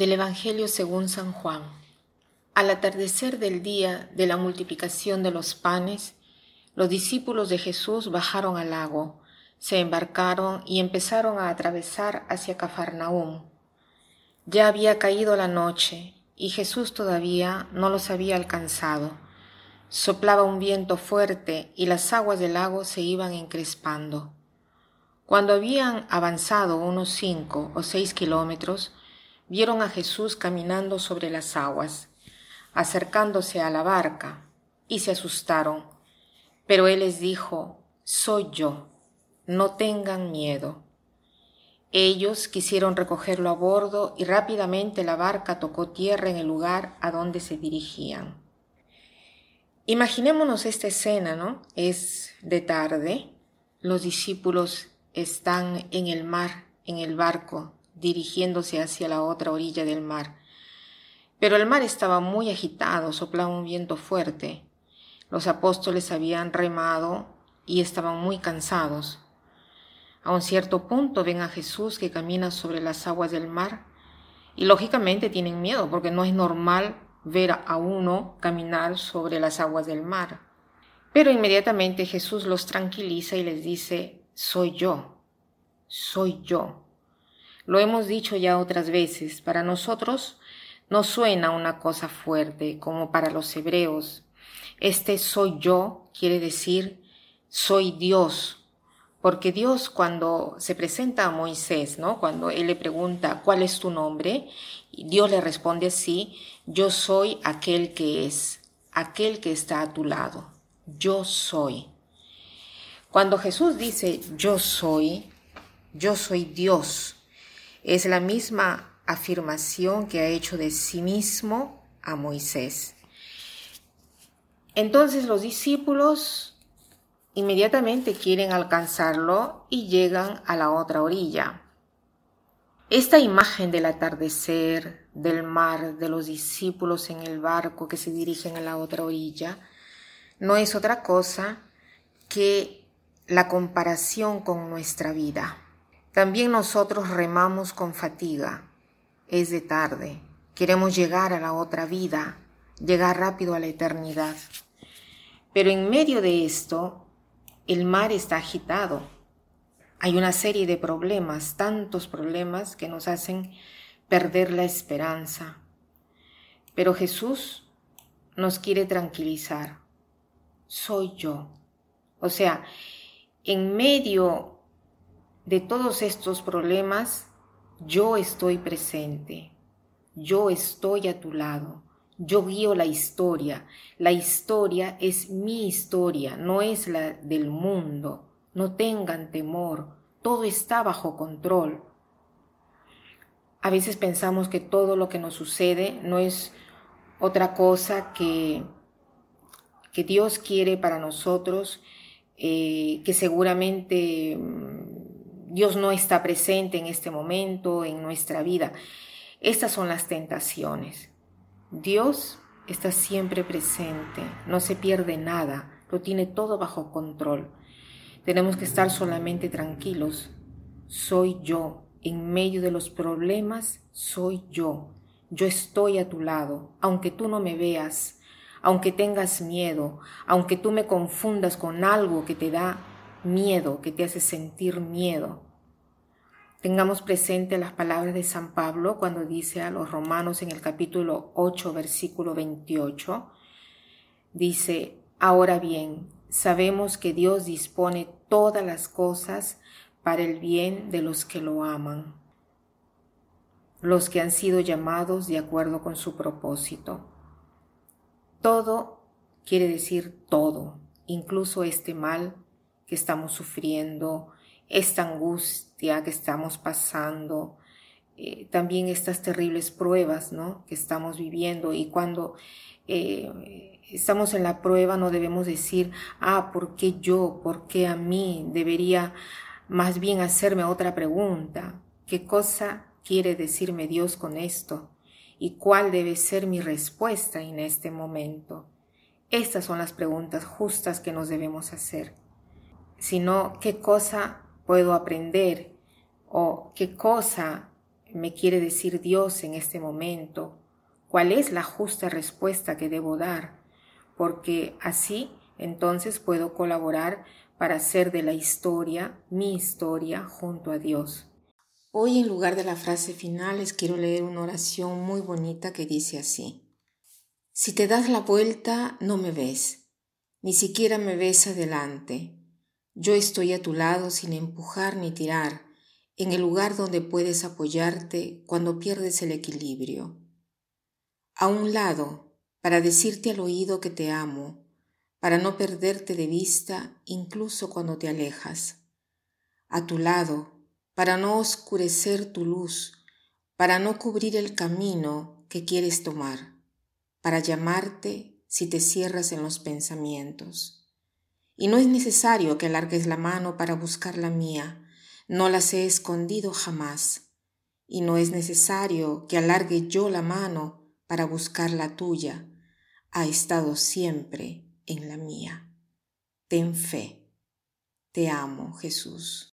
Del Evangelio según San Juan. Al atardecer del día de la multiplicación de los panes, los discípulos de Jesús bajaron al lago, se embarcaron y empezaron a atravesar hacia Cafarnaúm. Ya había caído la noche y Jesús todavía no los había alcanzado. Soplaba un viento fuerte y las aguas del lago se iban encrespando. Cuando habían avanzado unos cinco o seis kilómetros, vieron a Jesús caminando sobre las aguas, acercándose a la barca, y se asustaron. Pero él les dijo, Soy yo, no tengan miedo. Ellos quisieron recogerlo a bordo y rápidamente la barca tocó tierra en el lugar a donde se dirigían. Imaginémonos esta escena, ¿no? Es de tarde, los discípulos están en el mar, en el barco, dirigiéndose hacia la otra orilla del mar. Pero el mar estaba muy agitado, soplaba un viento fuerte. Los apóstoles habían remado y estaban muy cansados. A un cierto punto ven a Jesús que camina sobre las aguas del mar y lógicamente tienen miedo porque no es normal ver a uno caminar sobre las aguas del mar. Pero inmediatamente Jesús los tranquiliza y les dice, soy yo, soy yo. Lo hemos dicho ya otras veces, para nosotros no suena una cosa fuerte como para los hebreos. Este soy yo quiere decir soy Dios, porque Dios cuando se presenta a Moisés, ¿no? Cuando él le pregunta ¿cuál es tu nombre? Dios le responde así, yo soy aquel que es, aquel que está a tu lado. Yo soy. Cuando Jesús dice yo soy, yo soy Dios, es la misma afirmación que ha hecho de sí mismo a Moisés. Entonces los discípulos inmediatamente quieren alcanzarlo y llegan a la otra orilla. Esta imagen del atardecer, del mar, de los discípulos en el barco que se dirigen a la otra orilla, no es otra cosa que la comparación con nuestra vida. También nosotros remamos con fatiga. Es de tarde. Queremos llegar a la otra vida, llegar rápido a la eternidad. Pero en medio de esto, el mar está agitado. Hay una serie de problemas, tantos problemas que nos hacen perder la esperanza. Pero Jesús nos quiere tranquilizar. Soy yo. O sea, en medio de todos estos problemas, yo estoy presente, yo estoy a tu lado, yo guío la historia, la historia es mi historia, no es la del mundo, no tengan temor, todo está bajo control. A veces pensamos que todo lo que nos sucede no es otra cosa que, que Dios quiere para nosotros eh, que seguramente mm, Dios no está presente en este momento, en nuestra vida. Estas son las tentaciones. Dios está siempre presente, no se pierde nada, lo tiene todo bajo control. Tenemos que estar solamente tranquilos. Soy yo, en medio de los problemas, soy yo. Yo estoy a tu lado, aunque tú no me veas, aunque tengas miedo, aunque tú me confundas con algo que te da miedo, que te hace sentir miedo. Tengamos presente las palabras de San Pablo cuando dice a los romanos en el capítulo 8, versículo 28, dice, ahora bien, sabemos que Dios dispone todas las cosas para el bien de los que lo aman, los que han sido llamados de acuerdo con su propósito. Todo quiere decir todo, incluso este mal que estamos sufriendo, esta angustia que estamos pasando, eh, también estas terribles pruebas ¿no? que estamos viviendo y cuando eh, estamos en la prueba no debemos decir, ah, ¿por qué yo? ¿Por qué a mí? Debería más bien hacerme otra pregunta. ¿Qué cosa quiere decirme Dios con esto? y cuál debe ser mi respuesta en este momento. Estas son las preguntas justas que nos debemos hacer. Sino, ¿qué cosa puedo aprender? ¿O qué cosa me quiere decir Dios en este momento, cuál es la justa respuesta que debo dar, porque así entonces puedo colaborar para hacer de la historia mi historia junto a Dios. Hoy en lugar de la frase final les quiero leer una oración muy bonita que dice así. Si te das la vuelta, no me ves, ni siquiera me ves adelante. Yo estoy a tu lado sin empujar ni tirar, en el lugar donde puedes apoyarte cuando pierdes el equilibrio. A un lado, para decirte al oído que te amo, para no perderte de vista incluso cuando te alejas. A tu lado, para no oscurecer tu luz, para no cubrir el camino que quieres tomar, para llamarte si te cierras en los pensamientos. Y no es necesario que alargues la mano para buscar la mía, no las he escondido jamás. Y no es necesario que alargue yo la mano para buscar la tuya, ha estado siempre en la mía. Ten fe. Te amo, Jesús.